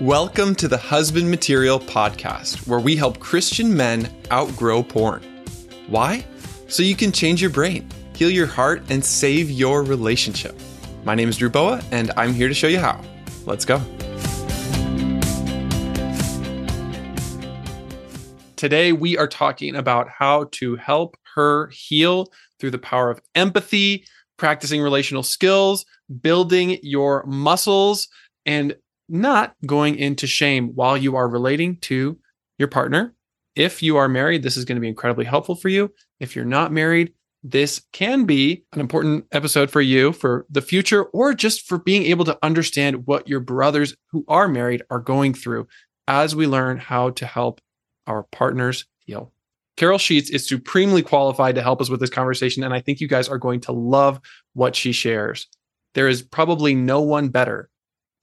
Welcome to the Husband Material Podcast, where we help Christian men outgrow porn. Why? So you can change your brain, heal your heart, and save your relationship. My name is Drew Boa, and I'm here to show you how. Let's go. Today, we are talking about how to help her heal through the power of empathy, practicing relational skills, building your muscles, and not going into shame while you are relating to your partner. If you are married, this is going to be incredibly helpful for you. If you're not married, this can be an important episode for you for the future or just for being able to understand what your brothers who are married are going through as we learn how to help our partners heal. Carol Sheets is supremely qualified to help us with this conversation, and I think you guys are going to love what she shares. There is probably no one better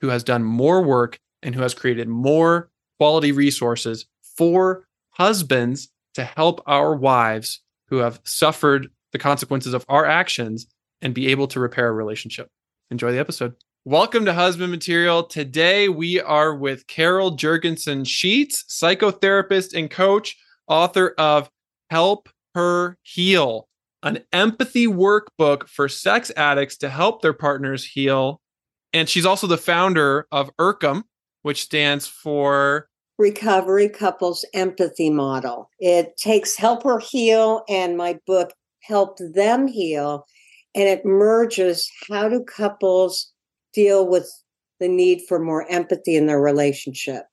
who has done more work and who has created more quality resources for husbands to help our wives who have suffered the consequences of our actions and be able to repair a relationship. Enjoy the episode. Welcome to Husband Material. Today we are with Carol Juergensen Sheets, psychotherapist and coach, author of Help Her Heal, an empathy workbook for sex addicts to help their partners heal and she's also the founder of ERCEM, which stands for Recovery Couples Empathy Model. It takes Help Her Heal and my book, Help Them Heal, and it merges how do couples deal with the need for more empathy in their relationship.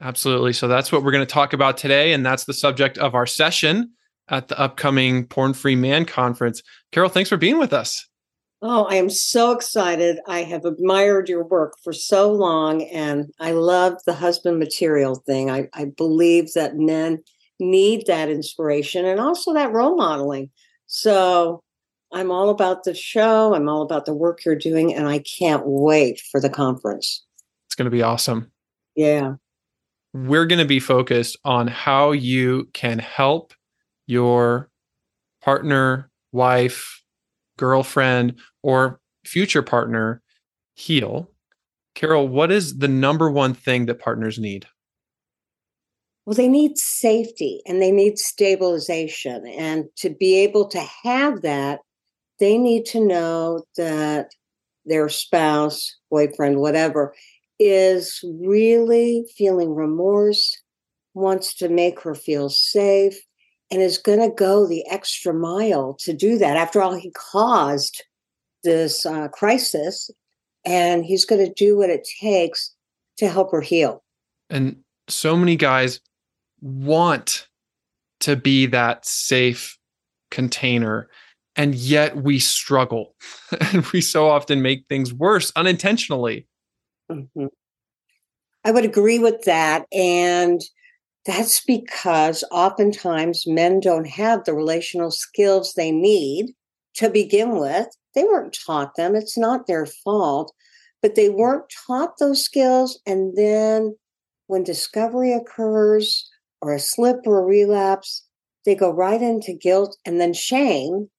Absolutely. So that's what we're going to talk about today. And that's the subject of our session at the upcoming Porn Free Man Conference. Carol, thanks for being with us. Oh, I am so excited. I have admired your work for so long and I love the husband material thing. I, I believe that men need that inspiration and also that role modeling. So I'm all about the show. I'm all about the work you're doing, and I can't wait for the conference. It's going to be awesome. Yeah. We're going to be focused on how you can help your partner, wife, girlfriend, or future partner heal. Carol, what is the number one thing that partners need? Well, they need safety and they need stabilization. And to be able to have that, they need to know that their spouse, boyfriend, whatever, is really feeling remorse, wants to make her feel safe, and is going to go the extra mile to do that. After all, he caused this uh, crisis, and he's going to do what it takes to help her heal. And so many guys want to be that safe container, and yet we struggle. and we so often make things worse unintentionally. Mm-hmm. I would agree with that. And that's because oftentimes men don't have the relational skills they need to begin with. They weren't taught them, it's not their fault, but they weren't taught those skills. And then when discovery occurs, or a slip or a relapse, they go right into guilt and then shame.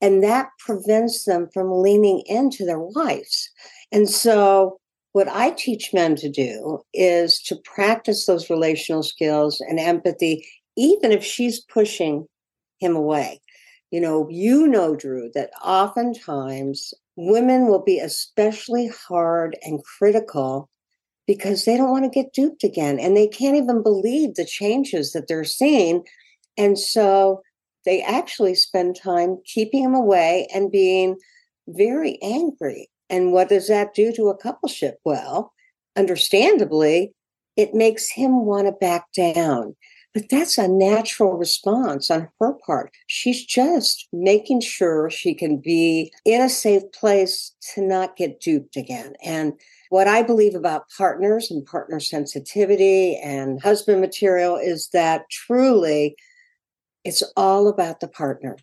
And that prevents them from leaning into their wives. And so what I teach men to do is to practice those relational skills and empathy, even if she's pushing him away. You know, you know, Drew, that oftentimes women will be especially hard and critical because they don't want to get duped again and they can't even believe the changes that they're seeing. And so they actually spend time keeping him away and being very angry and what does that do to a coupleship? Well, understandably, it makes him want to back down. But that's a natural response on her part. She's just making sure she can be in a safe place to not get duped again. And what I believe about partners and partner sensitivity and husband material is that truly it's all about the partner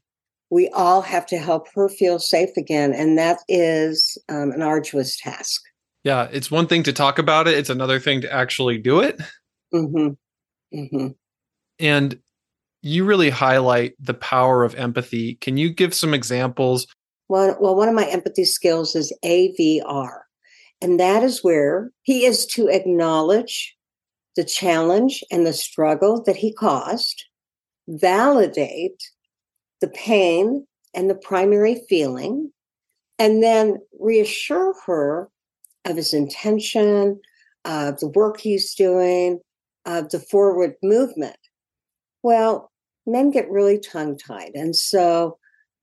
we all have to help her feel safe again. And that is um, an arduous task. Yeah, it's one thing to talk about it, it's another thing to actually do it. Mm-hmm. Mm-hmm. And you really highlight the power of empathy. Can you give some examples? Well, well, one of my empathy skills is AVR. And that is where he is to acknowledge the challenge and the struggle that he caused, validate the pain and the primary feeling, and then reassure her of his intention, of the work he's doing, of the forward movement. Well, men get really tongue tied. And so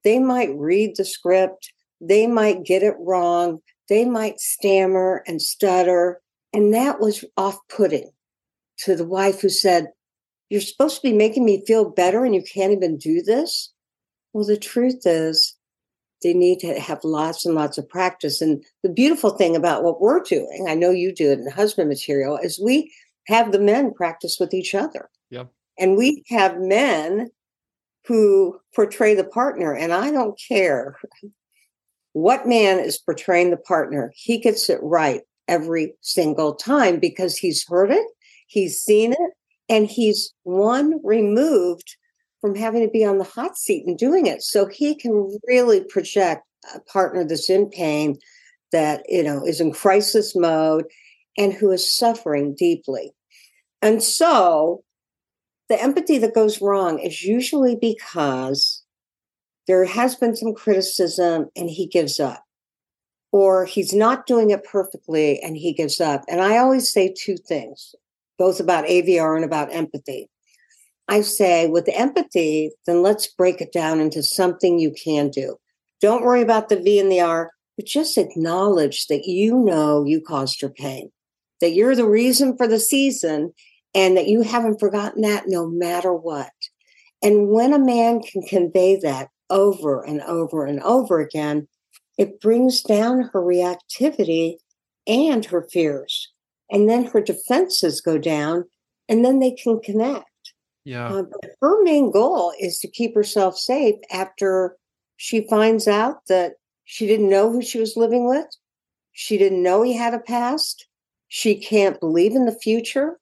they might read the script, they might get it wrong, they might stammer and stutter. And that was off putting to the wife who said, You're supposed to be making me feel better and you can't even do this. Well, the truth is, they need to have lots and lots of practice. And the beautiful thing about what we're doing, I know you do it in husband material, is we have the men practice with each other. Yep. And we have men who portray the partner. And I don't care what man is portraying the partner, he gets it right every single time because he's heard it, he's seen it, and he's one removed from having to be on the hot seat and doing it. So he can really project a partner that's in pain, that you know is in crisis mode, and who is suffering deeply. And so the empathy that goes wrong is usually because there has been some criticism and he gives up, or he's not doing it perfectly and he gives up. And I always say two things, both about AVR and about empathy. I say, with empathy, then let's break it down into something you can do. Don't worry about the V and the R, but just acknowledge that you know you caused her pain, that you're the reason for the season, and that you haven't forgotten that no matter what. And when a man can convey that over and over and over again, it brings down her reactivity and her fears. And then her defenses go down, and then they can connect. Yeah. Uh, her main goal is to keep herself safe after she finds out that she didn't know who she was living with. She didn't know he had a past. She can't believe in the future.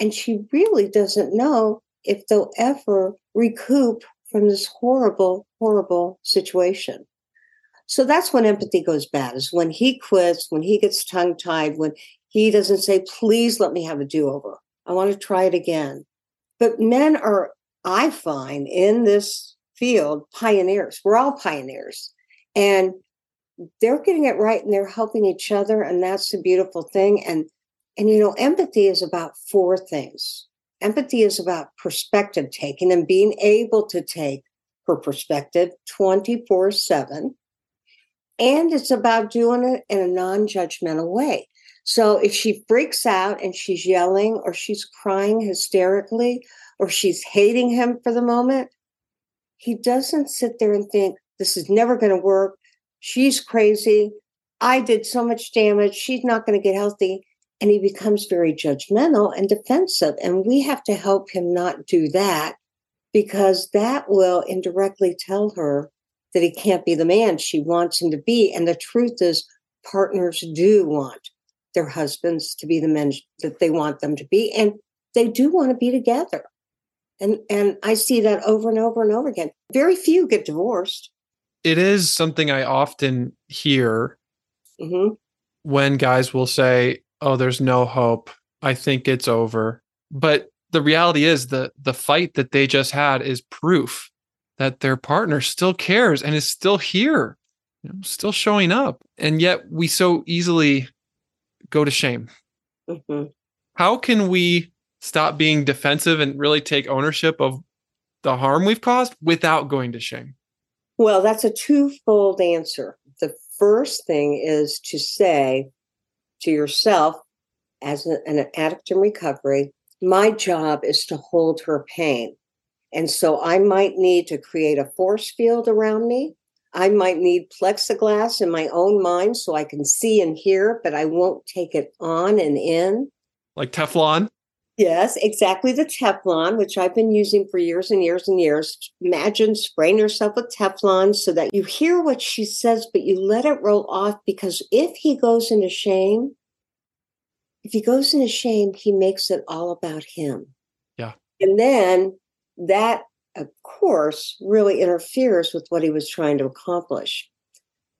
And she really doesn't know if they'll ever recoup from this horrible, horrible situation. So that's when empathy goes bad, is when he quits, when he gets tongue tied, when he doesn't say, please let me have a do over. I want to try it again. But men are, I find, in this field, pioneers. We're all pioneers. And they're getting it right and they're helping each other. And that's the beautiful thing. And and you know, empathy is about four things. Empathy is about perspective taking and being able to take her perspective 24 7. And it's about doing it in a non judgmental way. So if she freaks out and she's yelling or she's crying hysterically or she's hating him for the moment, he doesn't sit there and think, this is never going to work. She's crazy. I did so much damage. She's not going to get healthy. And he becomes very judgmental and defensive. And we have to help him not do that because that will indirectly tell her that he can't be the man she wants him to be. And the truth is, partners do want their husbands to be the men that they want them to be and they do want to be together. And and i see that over and over and over again. Very few get divorced. It is something i often hear mm-hmm. when guys will say oh there's no hope. I think it's over. But the reality is the the fight that they just had is proof that their partner still cares and is still here you know, still showing up. And yet we so easily go to shame. Mm-hmm. How can we stop being defensive and really take ownership of the harm we've caused without going to shame? Well, that's a twofold answer. The first thing is to say to yourself, as an addict in recovery, my job is to hold her pain. And so I might need to create a force field around me I might need plexiglass in my own mind so I can see and hear, but I won't take it on and in. Like Teflon? Yes, exactly the Teflon, which I've been using for years and years and years. Imagine spraying yourself with Teflon so that you hear what she says, but you let it roll off because if he goes into shame, if he goes into shame, he makes it all about him. Yeah. And then that of course, really interferes with what he was trying to accomplish.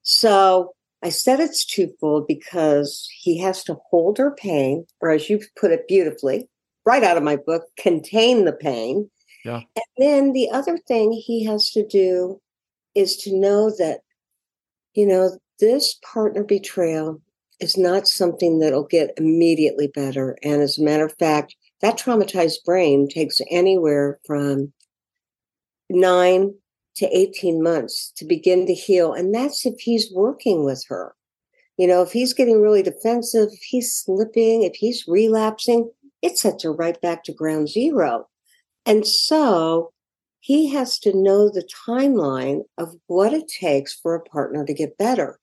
So I said it's twofold because he has to hold her pain, or as you put it beautifully, right out of my book, contain the pain. Yeah. And then the other thing he has to do is to know that, you know, this partner betrayal is not something that'll get immediately better. And as a matter of fact, that traumatized brain takes anywhere from nine to 18 months to begin to heal. And that's if he's working with her. You know, if he's getting really defensive, if he's slipping, if he's relapsing, it sets her right back to ground zero. And so he has to know the timeline of what it takes for a partner to get better.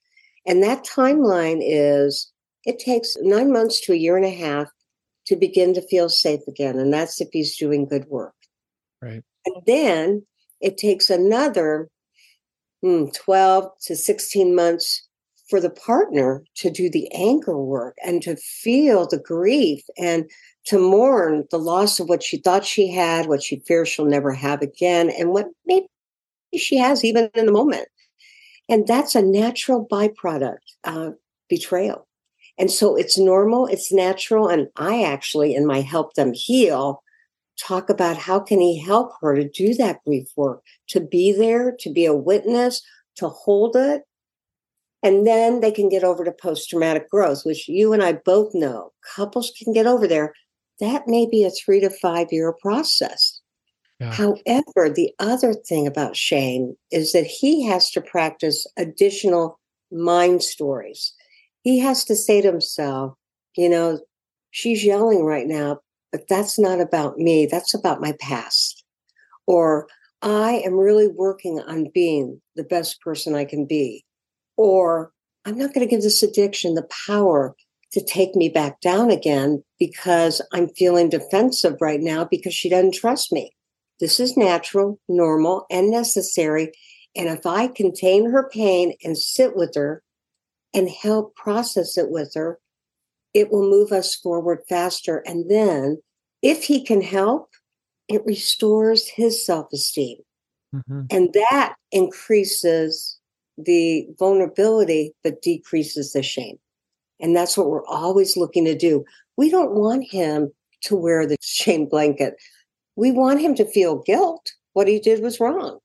And that timeline is it takes nine months to a year and a half to begin to feel safe again. And that's if he's doing good work. Right. And then it takes another hmm, 12 to 16 months for the partner to do the anger work and to feel the grief and to mourn the loss of what she thought she had, what she fears she'll never have again, and what maybe she has even in the moment. And that's a natural byproduct of betrayal. And so it's normal, it's natural. And I actually, in my Help Them Heal, talk about how can he help her to do that grief work, to be there, to be a witness, to hold it. And then they can get over to post traumatic growth, which you and I both know couples can get over there. That may be a three to five year process. Yeah. However, the other thing about Shane is that he has to practice additional mind stories. He has to say to himself, you know, she's yelling right now, but that's not about me. That's about my past. Or I am really working on being the best person I can be. Or I'm not going to give this addiction the power to take me back down again because I'm feeling defensive right now because she doesn't trust me. This is natural, normal, and necessary. And if I contain her pain and sit with her and help process it with her, it will move us forward faster. And then, if he can help, it restores his self esteem. Mm-hmm. And that increases the vulnerability, but decreases the shame. And that's what we're always looking to do. We don't want him to wear the shame blanket. We want him to feel guilt. What he did was wrong.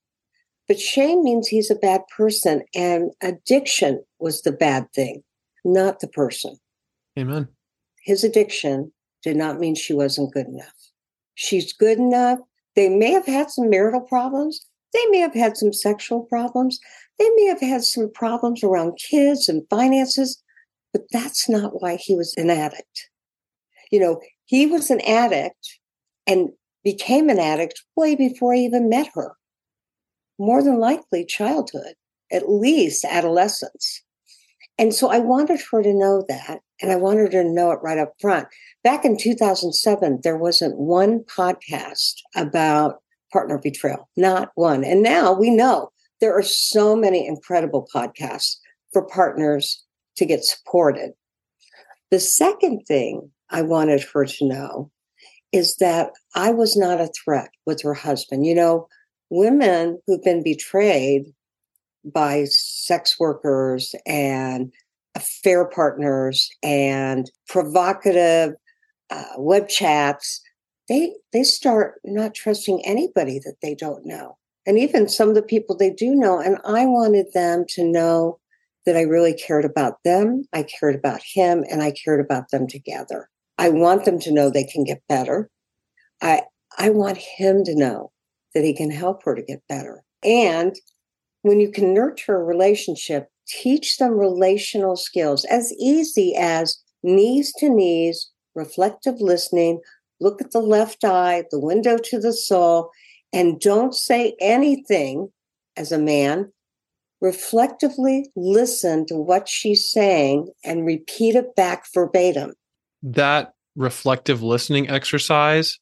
But shame means he's a bad person, and addiction was the bad thing, not the person. Amen. His addiction did not mean she wasn't good enough. She's good enough. They may have had some marital problems. They may have had some sexual problems. They may have had some problems around kids and finances, but that's not why he was an addict. You know, he was an addict and became an addict way before he even met her. More than likely, childhood, at least adolescence. And so I wanted her to know that, and I wanted her to know it right up front. Back in 2007, there wasn't one podcast about partner betrayal, not one. And now we know there are so many incredible podcasts for partners to get supported. The second thing I wanted her to know is that I was not a threat with her husband. You know, women who've been betrayed by sex workers and affair partners and provocative uh, web chats they they start not trusting anybody that they don't know. And even some of the people they do know and i wanted them to know that i really cared about them i cared about him and i cared about them together. I want them to know they can get better. I i want him to know that he can help her to get better. And when you can nurture a relationship, teach them relational skills as easy as knees to knees, reflective listening, look at the left eye, the window to the soul, and don't say anything as a man. Reflectively listen to what she's saying and repeat it back verbatim. That reflective listening exercise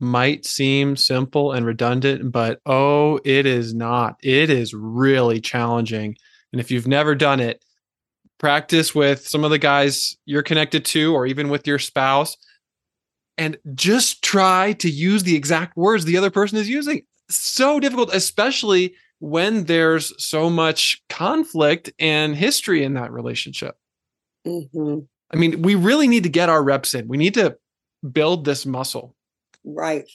might seem simple and redundant, but oh, it is not. It is really challenging. And if you've never done it, practice with some of the guys you're connected to, or even with your spouse, and just try to use the exact words the other person is using. So difficult, especially when there's so much conflict and history in that relationship. hmm I mean, we really need to get our reps in. We need to build this muscle. Right.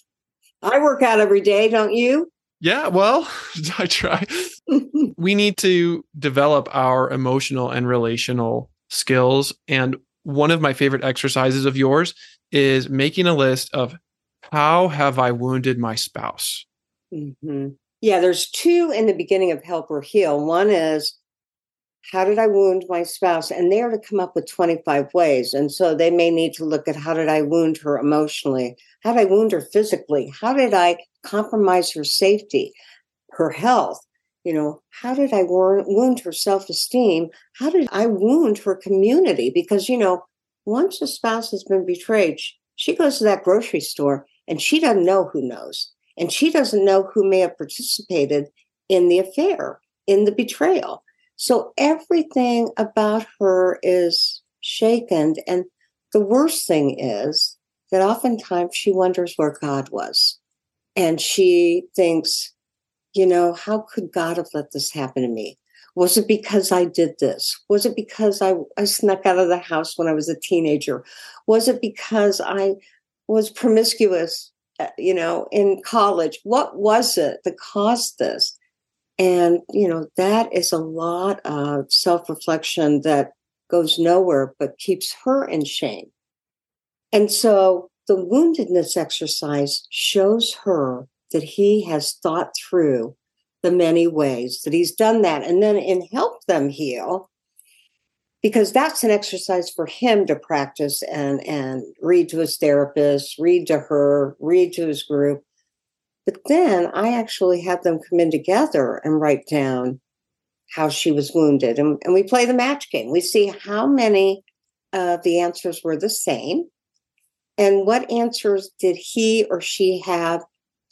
I work out every day, don't you? Yeah, well, I try. We need to develop our emotional and relational skills. And one of my favorite exercises of yours is making a list of how have I wounded my spouse? hmm Yeah, there's two in the beginning of Help Her Heal. One is how did I wound my spouse? And they are to come up with 25 ways. And so they may need to look at how did I wound her emotionally? How did I wound her physically? How did I compromise her safety, her health? You know, how did I wound her self esteem? How did I wound her community? Because, you know, once a spouse has been betrayed, she goes to that grocery store and she doesn't know who knows. And she doesn't know who may have participated in the affair, in the betrayal. So everything about her is shaken. And the worst thing is that oftentimes she wonders where God was. And she thinks, you know, how could God have let this happen to me? Was it because I did this? Was it because I, I snuck out of the house when I was a teenager? Was it because I was promiscuous, uh, you know, in college? What was it that caused this? And, you know, that is a lot of self reflection that goes nowhere but keeps her in shame. And so the woundedness exercise shows her that he has thought through the many ways that he's done that. And then in Help Them Heal, because that's an exercise for him to practice and, and read to his therapist, read to her, read to his group. But then I actually have them come in together and write down how she was wounded. And, and we play the match game. We see how many of the answers were the same and what answers did he or she have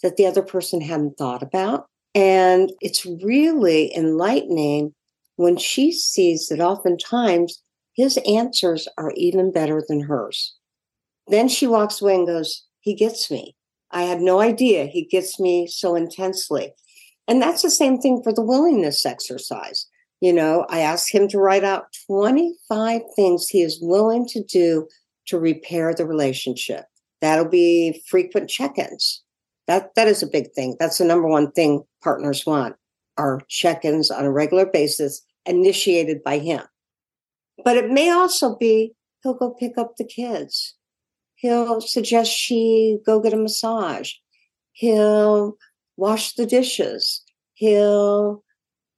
that the other person hadn't thought about. And it's really enlightening when she sees that oftentimes his answers are even better than hers. Then she walks away and goes, He gets me. I had no idea he gets me so intensely. And that's the same thing for the willingness exercise. You know, I asked him to write out 25 things he is willing to do to repair the relationship. That'll be frequent check-ins. That that is a big thing. That's the number one thing partners want are check-ins on a regular basis initiated by him. But it may also be he'll go pick up the kids. He'll suggest she go get a massage. He'll wash the dishes. He'll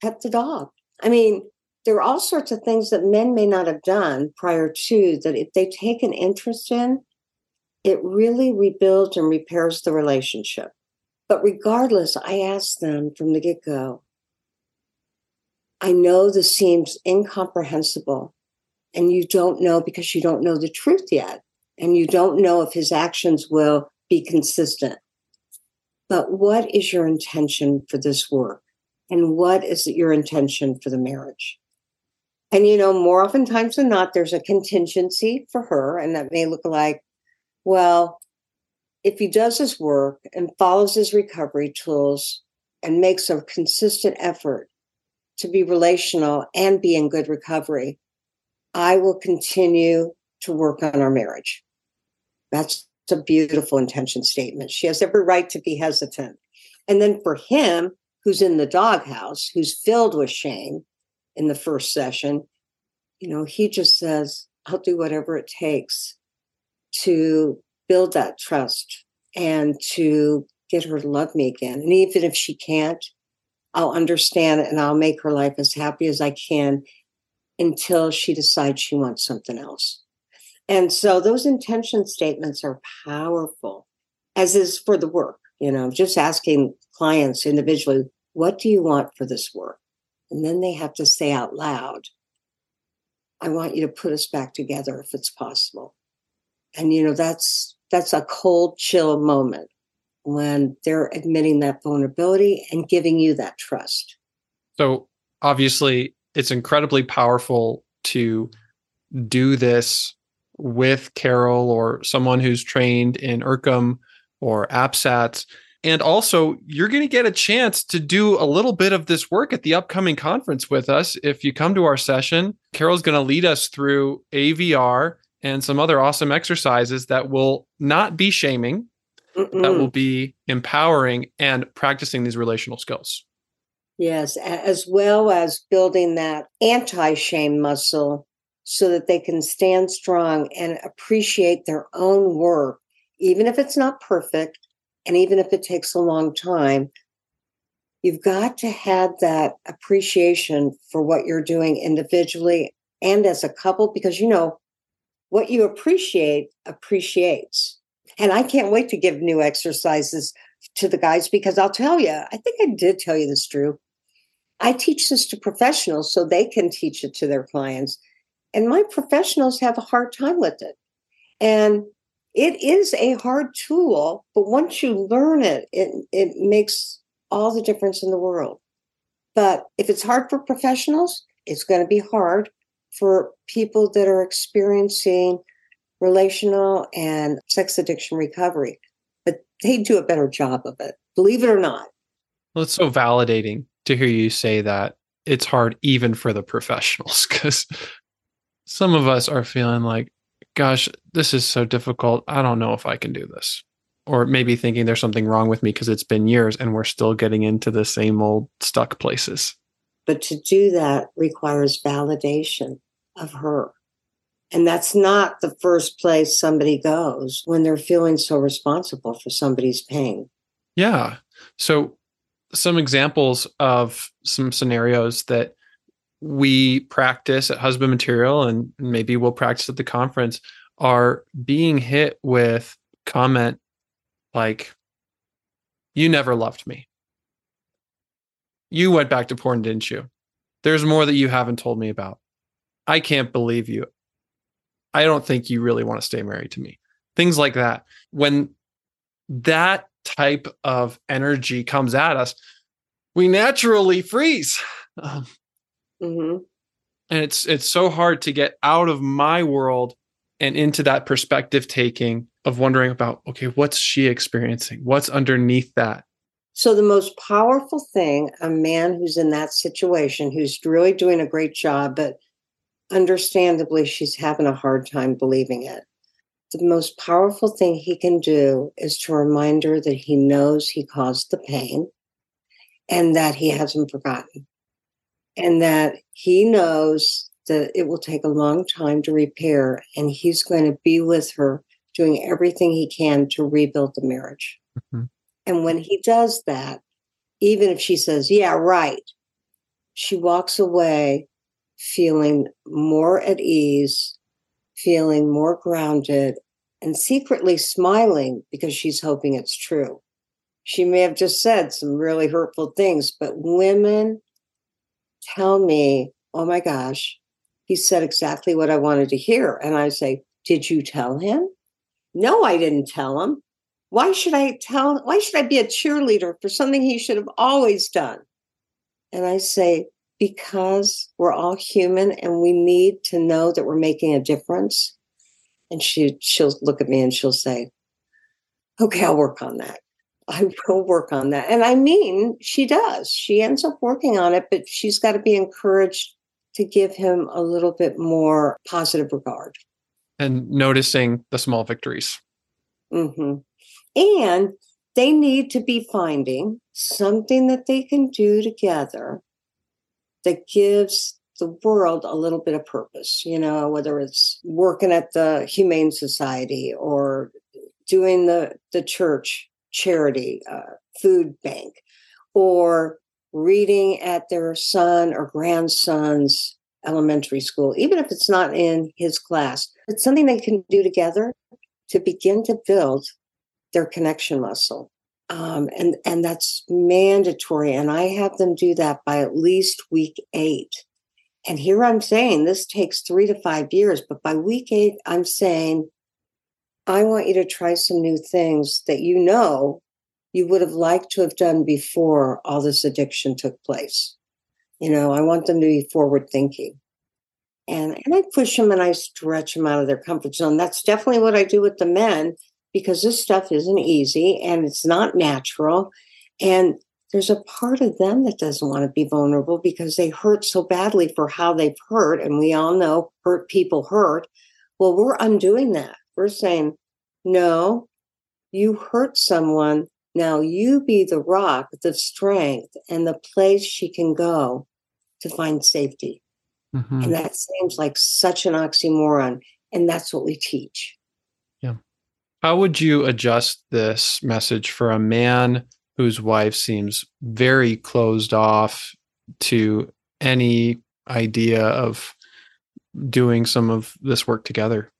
pet the dog. I mean, there are all sorts of things that men may not have done prior to that if they take an interest in, it really rebuilds and repairs the relationship. But regardless, I ask them from the get go I know this seems incomprehensible, and you don't know because you don't know the truth yet, and you don't know if his actions will be consistent. But what is your intention for this work? And what is your intention for the marriage? And, you know, more oftentimes than not, there's a contingency for her, and that may look like, well, if he does his work and follows his recovery tools and makes a consistent effort to be relational and be in good recovery, I will continue to work on our marriage. That's a beautiful intention statement. She has every right to be hesitant. And then for him, who's in the doghouse, who's filled with shame in the first session, you know, he just says, I'll do whatever it takes to build that trust and to get her to love me again. And even if she can't, I'll understand and I'll make her life as happy as I can until she decides she wants something else. And so those intention statements are powerful, as is for the work. You know, just asking clients individually, what do you want for this work? And then they have to say out loud, I want you to put us back together if it's possible. And you know, that's that's a cold chill moment when they're admitting that vulnerability and giving you that trust. So obviously, it's incredibly powerful to do this with Carol or someone who's trained in ERCEM or APSATs. And also, you're going to get a chance to do a little bit of this work at the upcoming conference with us. If you come to our session, Carol's going to lead us through AVR and some other awesome exercises that will not be shaming, Mm-mm. that will be empowering and practicing these relational skills. Yes, as well as building that anti shame muscle so that they can stand strong and appreciate their own work, even if it's not perfect and even if it takes a long time. You've got to have that appreciation for what you're doing individually and as a couple, because you know, what you appreciate appreciates. And I can't wait to give new exercises to the guys because I'll tell you, I think I did tell you this, Drew. I teach this to professionals so they can teach it to their clients. And my professionals have a hard time with it. And it is a hard tool, but once you learn it, it, it makes all the difference in the world. But if it's hard for professionals, it's going to be hard for people that are experiencing relational and sex addiction recovery. But they do a better job of it, believe it or not. Well, it's so validating to hear you say that it's hard even for the professionals because some of us are feeling like, gosh, this is so difficult. I don't know if I can do this. Or maybe thinking there's something wrong with me because it's been years and we're still getting into the same old stuck places. But to do that requires validation of her. And that's not the first place somebody goes when they're feeling so responsible for somebody's pain. Yeah. So some examples of some scenarios that we practice at husband material and maybe we'll practice at the conference are being hit with comment like you never loved me. You went back to porn didn't you? There's more that you haven't told me about. I can't believe you. I don't think you really want to stay married to me. Things like that. When that type of energy comes at us, we naturally freeze. Um, mm-hmm. And it's it's so hard to get out of my world and into that perspective taking of wondering about okay, what's she experiencing? What's underneath that? So the most powerful thing a man who's in that situation, who's really doing a great job, but understandably she's having a hard time believing it the most powerful thing he can do is to remind her that he knows he caused the pain and that he hasn't forgotten. And that he knows that it will take a long time to repair, and he's going to be with her doing everything he can to rebuild the marriage. Mm-hmm. And when he does that, even if she says, Yeah, right, she walks away feeling more at ease, feeling more grounded, and secretly smiling because she's hoping it's true. She may have just said some really hurtful things, but women tell me, oh my gosh, he said exactly what I wanted to hear. And I say, did you tell him? No, I didn't tell him. Why should I tell? Why should I be a cheerleader for something he should have always done? And I say, because we're all human and we need to know that we're making a difference and she she'll look at me and she'll say okay i'll work on that i will work on that. And i mean she does. She ends up working on it but she's got to be encouraged to give him a little bit more positive regard. And noticing the small victories. Mm-hmm. and they need to be finding something that they can do together that gives the world a little bit of purpose, you know, whether it's working at the Humane Society or doing the, the church charity uh, food bank or reading at their son or grandson's elementary school, even if it's not in his class. It's something they can do together to begin to build their connection muscle. Um, and and that's mandatory. And I have them do that by at least week eight. And here I'm saying this takes three to five years, but by week eight, I'm saying, I want you to try some new things that you know you would have liked to have done before all this addiction took place. You know, I want them to be forward thinking. And, and I push them and I stretch them out of their comfort zone. That's definitely what I do with the men because this stuff isn't easy and it's not natural. And there's a part of them that doesn't want to be vulnerable because they hurt so badly for how they've hurt. And we all know hurt people hurt. Well, we're undoing that. We're saying, no, you hurt someone. Now you be the rock, the strength, and the place she can go to find safety. Mm-hmm. And that seems like such an oxymoron. And that's what we teach. Yeah. How would you adjust this message for a man whose wife seems very closed off to any idea of doing some of this work together?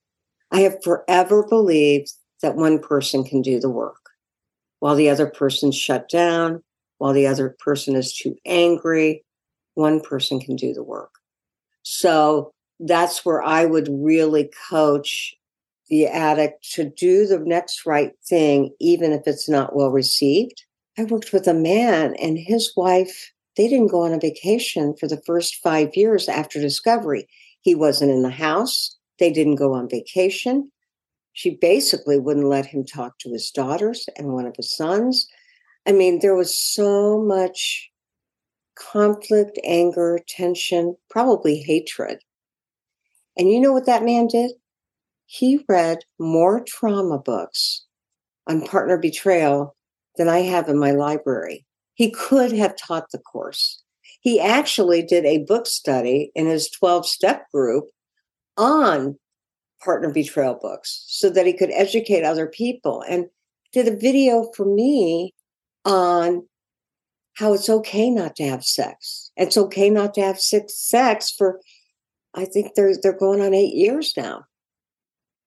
I have forever believed that one person can do the work while the other person's shut down, while the other person is too angry. One person can do the work. So that's where I would really coach the addict to do the next right thing, even if it's not well received. I worked with a man and his wife, they didn't go on a vacation for the first five years after discovery. He wasn't in the house. They didn't go on vacation. She basically wouldn't let him talk to his daughters and one of his sons. I mean, there was so much conflict, anger, tension, probably hatred. And you know what that man did? He read more trauma books on partner betrayal than I have in my library. He could have taught the course. He actually did a book study in his 12 step group on partner betrayal books so that he could educate other people and did a video for me on how it's okay not to have sex. It's okay not to have sex for, I think they're they're going on eight years now.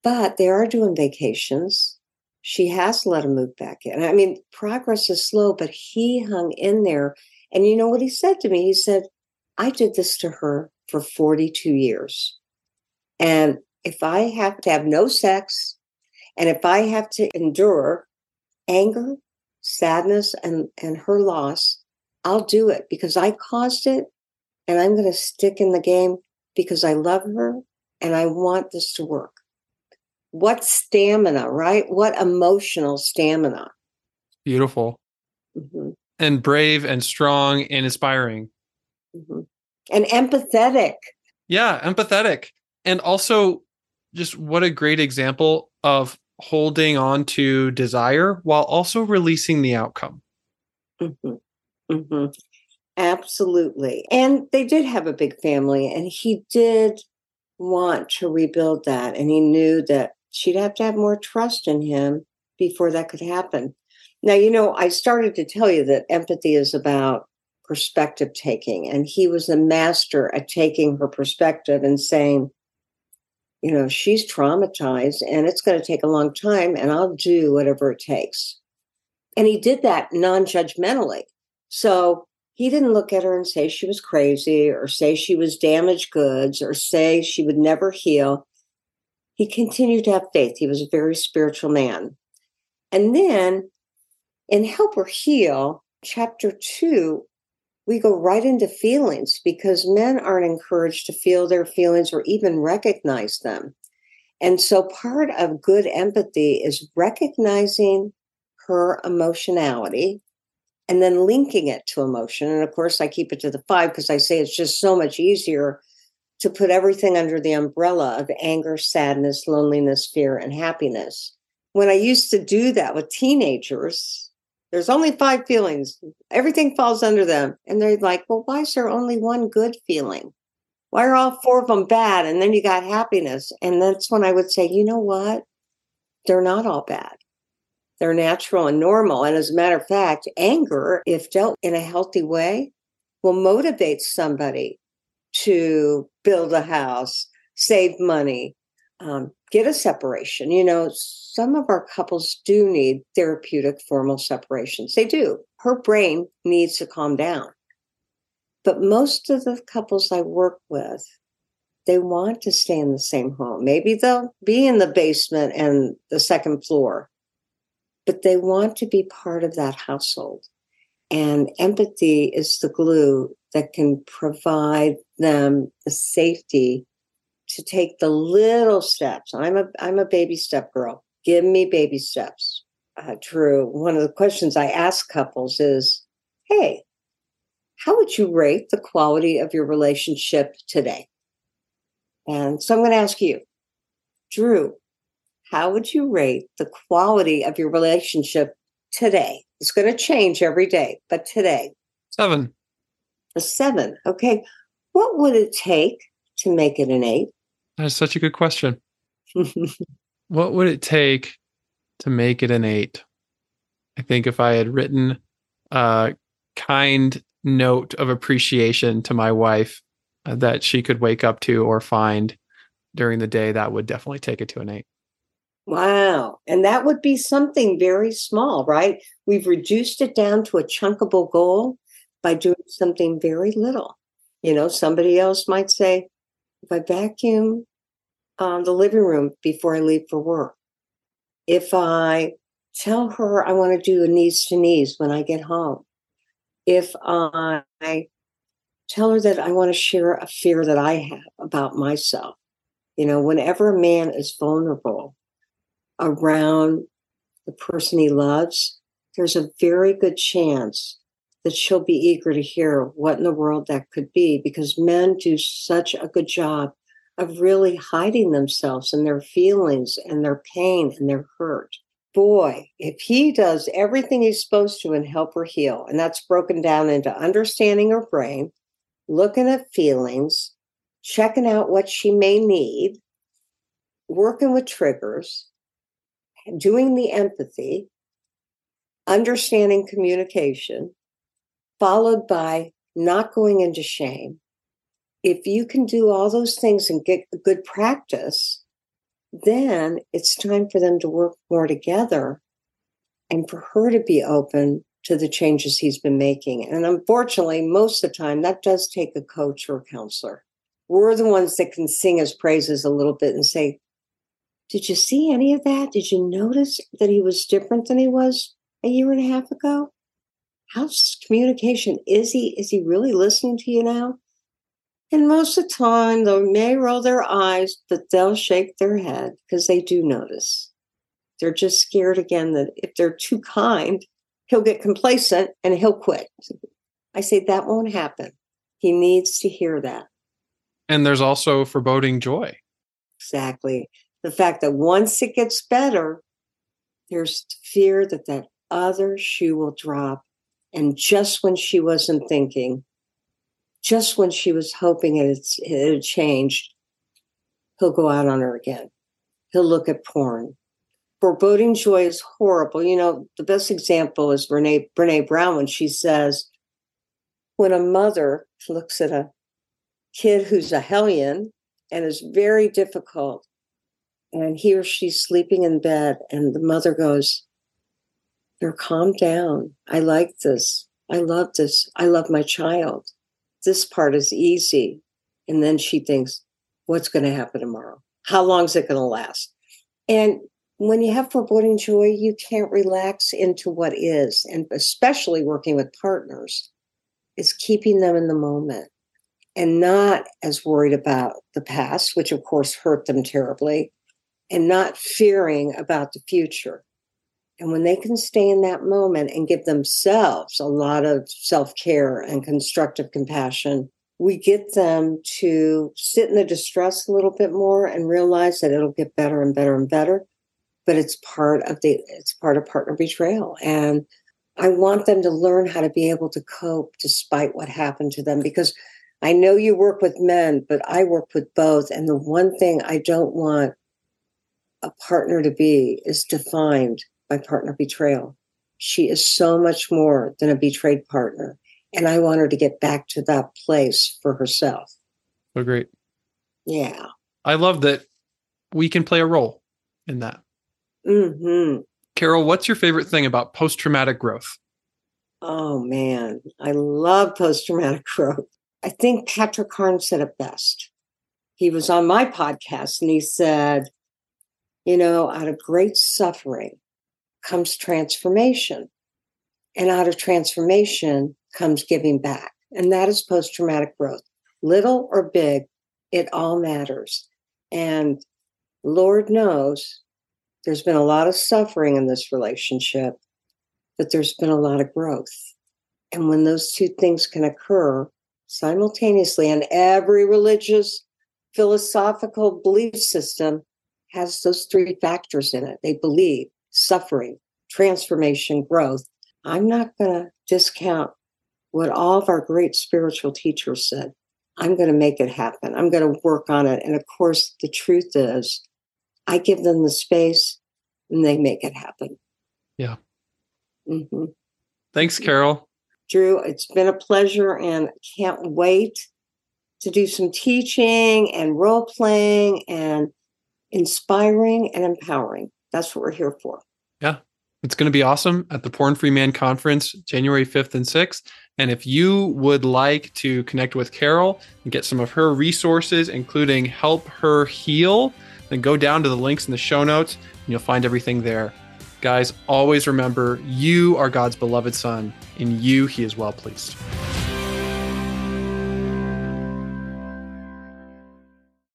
But they are doing vacations she has let him move back in. I mean, progress is slow, but he hung in there. And you know what he said to me? He said, I did this to her for 42 years. And if I have to have no sex, and if I have to endure anger, sadness, and, and her loss, I'll do it because I caused it. And I'm going to stick in the game because I love her and I want this to work what stamina, right? What emotional stamina. Beautiful. Mm-hmm. And brave and strong and inspiring. Mm-hmm. And empathetic. Yeah, empathetic. And also, just what a great example of holding on to desire while also releasing the outcome. Mm-hmm. mm-hmm. Absolutely. And they did have a big family, and he did want to rebuild that. And he knew that she'd have to have more trust in him before that could happen. Now, you know, I started to tell you that empathy is about perspective taking, and he was a master at taking her perspective and saying, you know, she's traumatized and it's going to take a long time, and I'll do whatever it takes. And he did that non judgmentally. So he didn't look at her and say she was crazy or say she was damaged goods or say she would never heal he continued to have faith. He was a very spiritual man. And then in Help Her Heal, chapter two, we go right into feelings because men aren't encouraged to feel their feelings or even recognize them. And so part of good empathy is recognizing her emotionality and then linking it to emotion. And of course, I keep it to the five because I say it's just so much easier to put everything under the umbrella of anger, sadness, loneliness, fear, and happiness. When I used to do that with teenagers, there's only five feelings, everything falls under them. And they're like, well, why is there only one good feeling? Why are all four of them bad? And then you got happiness. And that's when I would say, you know what? They're not all bad. They're natural and normal. And as a matter of fact, anger, if dealt in a healthy way, will motivate somebody to build a house, save money, um, get a separation. You know, some of our couples do need therapeutic formal separations. They do. Her brain needs to calm down. But most of the couples I work with, they want to stay in the same home. Maybe they'll be in the basement and the second floor, but they want to be part of that household. And empathy is the glue that can provide them the safety to take the little steps. I'm a I'm a baby step girl. Give me baby steps. Uh, Drew, one of the questions I ask couples is Hey, how would you rate the quality of your relationship today? And so I'm going to ask you, Drew, how would you rate the quality of your relationship today? It's going to change every day, but today. Seven. A seven. Okay. What would it take to make it an eight? That's such a good question. what would it take to make it an eight? I think if I had written a kind note of appreciation to my wife uh, that she could wake up to or find during the day, that would definitely take it to an eight. Wow. And that would be something very small, right? We've reduced it down to a chunkable goal by doing something very little. You know, somebody else might say, if I vacuum um, the living room before I leave for work, if I tell her I want to do a knees to knees when I get home, if I tell her that I want to share a fear that I have about myself, you know, whenever a man is vulnerable around the person he loves, there's a very good chance that she'll be eager to hear what in the world that could be because men do such a good job of really hiding themselves and their feelings and their pain and their hurt. Boy, if he does everything he's supposed to and help her heal, and that's broken down into understanding her brain, looking at feelings, checking out what she may need, working with triggers, doing the empathy, understanding communication, followed by not going into shame. If you can do all those things and get good practice, then it's time for them to work more together and for her to be open to the changes he's been making. And unfortunately, most of the time, that does take a coach or a counselor. We're the ones that can sing his praises a little bit and say, Did you see any of that? Did you notice that he was different than he was a year and a half ago? how's communication? Is he is he really listening to you now? And most of the time, they may roll their eyes, but they'll shake their head because they do notice. They're just scared again that if they're too kind, he'll get complacent and he'll quit. I say that won't happen. He needs to hear that. And there's also foreboding joy. Exactly. The fact that once it gets better, there's fear that that other shoe will drop and just when she wasn't thinking, just when she was hoping it, had changed, he'll go out on her again. He'll look at porn. Foreboding joy is horrible. You know, the best example is Renee, Brene Brown when she says, when a mother looks at a kid who's a hellion and is very difficult, and he or she's sleeping in bed, and the mother goes, they're calm down. I like this. I love this. I love my child. This part is easy. And then she thinks, what's going to happen tomorrow? How long is it going to last? And when you have foreboding joy, you can't relax into what is. And especially working with partners, is keeping them in the moment and not as worried about the past, which of course hurt them terribly, and not fearing about the future. And when they can stay in that moment and give themselves a lot of self care and constructive compassion, we get them to sit in the distress a little bit more and realize that it'll get better and better and better. But it's part of the it's part of partner betrayal. And I want them to learn how to be able to cope despite what happened to them because I know you work with men, but I work with both. And the one thing I don't want a partner to be is defined by partner betrayal. She is so much more than a betrayed partner. And I want her to get back to that place for herself. So great. Yeah. I love that we can play a role in that. hmm Carol, what's your favorite thing about post traumatic growth? Oh, man. I love post traumatic growth. I think Patrick Carnes said it best. He was on my podcast and he said, you know, out of great suffering, comes transformation. And out of transformation comes giving back. And that is post traumatic growth. Little or big, it all matters. And Lord knows there's been a lot of suffering in this relationship, but there's been a lot of growth. And when those two things can occur simultaneously, and every religious philosophical belief system has those three factors in it. They believe suffering, transformation, growth. I'm not going to discount what all of our great spiritual teachers said. I'm going to make it happen. I'm going to work on it. And of course, the truth is, I give them the space and they make it happen. Yeah. Mm-hmm. Thanks, Carol. Drew, it's been a pleasure and can't wait to do some teaching and role playing and inspiring and empowering. That's what we're here for. Yeah. It's going to be awesome at the Porn Free Man Conference, January 5th and 6th. And if you would like to connect with Carol and get some of her resources, including Help Her Heal, then go down to the links in the show notes and you'll find everything there. Guys, always remember you are God's beloved Son. In you, He is well pleased.